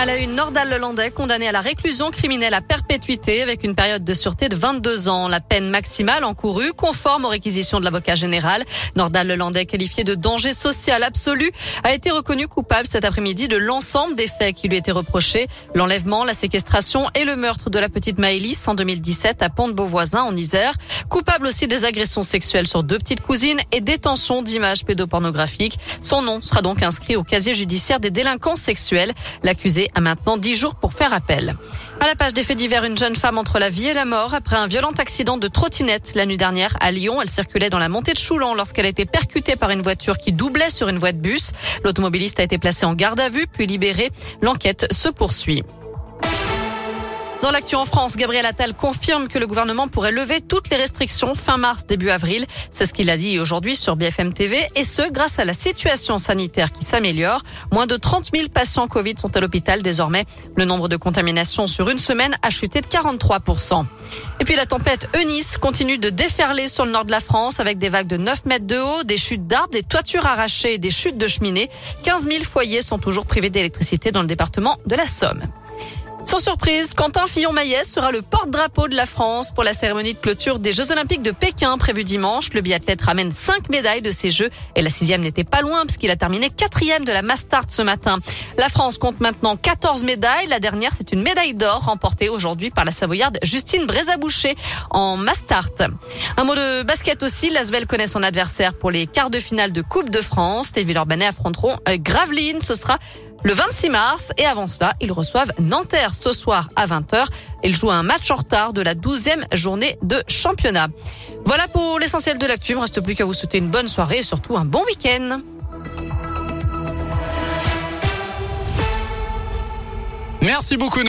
À la une, Nordal Lelandais condamné à la réclusion criminelle à perpétuité avec une période de sûreté de 22 ans. La peine maximale encourue, conforme aux réquisitions de l'avocat général. Nordal Lelandais, qualifié de danger social absolu, a été reconnu coupable cet après-midi de l'ensemble des faits qui lui étaient reprochés. L'enlèvement, la séquestration et le meurtre de la petite Maëlys en 2017 à Pont-de-Beauvoisin en Isère. Coupable aussi des agressions sexuelles sur deux petites cousines et détention d'images pédopornographiques. Son nom sera donc inscrit au casier judiciaire des délinquants sexuels. L'accusé a maintenant 10 jours pour faire appel. À la page des faits divers, une jeune femme entre la vie et la mort après un violent accident de trottinette la nuit dernière à Lyon. Elle circulait dans la montée de Choulan lorsqu'elle a été percutée par une voiture qui doublait sur une voie de bus. L'automobiliste a été placé en garde à vue puis libéré. L'enquête se poursuit. Dans l'actu en France, Gabriel Attal confirme que le gouvernement pourrait lever toutes les restrictions fin mars, début avril. C'est ce qu'il a dit aujourd'hui sur BFM TV et ce, grâce à la situation sanitaire qui s'améliore. Moins de 30 000 patients Covid sont à l'hôpital désormais. Le nombre de contaminations sur une semaine a chuté de 43% Et puis la tempête Eunice continue de déferler sur le nord de la France avec des vagues de 9 mètres de haut, des chutes d'arbres, des toitures arrachées des chutes de cheminées. 15 000 foyers sont toujours privés d'électricité dans le département de la Somme. Sans surprise, Quentin Fillon-Maillet sera le porte-drapeau de la France pour la cérémonie de clôture des Jeux Olympiques de Pékin prévue dimanche. Le biathlète ramène cinq médailles de ces Jeux et la sixième n'était pas loin puisqu'il a terminé quatrième de la Mastart ce matin. La France compte maintenant 14 médailles. La dernière, c'est une médaille d'or remportée aujourd'hui par la Savoyarde Justine Brézaboucher en Mastart. Un mot de basket aussi. L'Asvel connaît son adversaire pour les quarts de finale de Coupe de France. Les Villeurbanais affronteront euh, Gravelines. Ce sera le 26 mars. Et avant cela, ils reçoivent Nanterre ce soir à 20h. Ils jouent un match en retard de la 12e journée de championnat. Voilà pour l'essentiel de l'actu. Il ne reste plus qu'à vous souhaiter une bonne soirée et surtout un bon week-end. Merci beaucoup.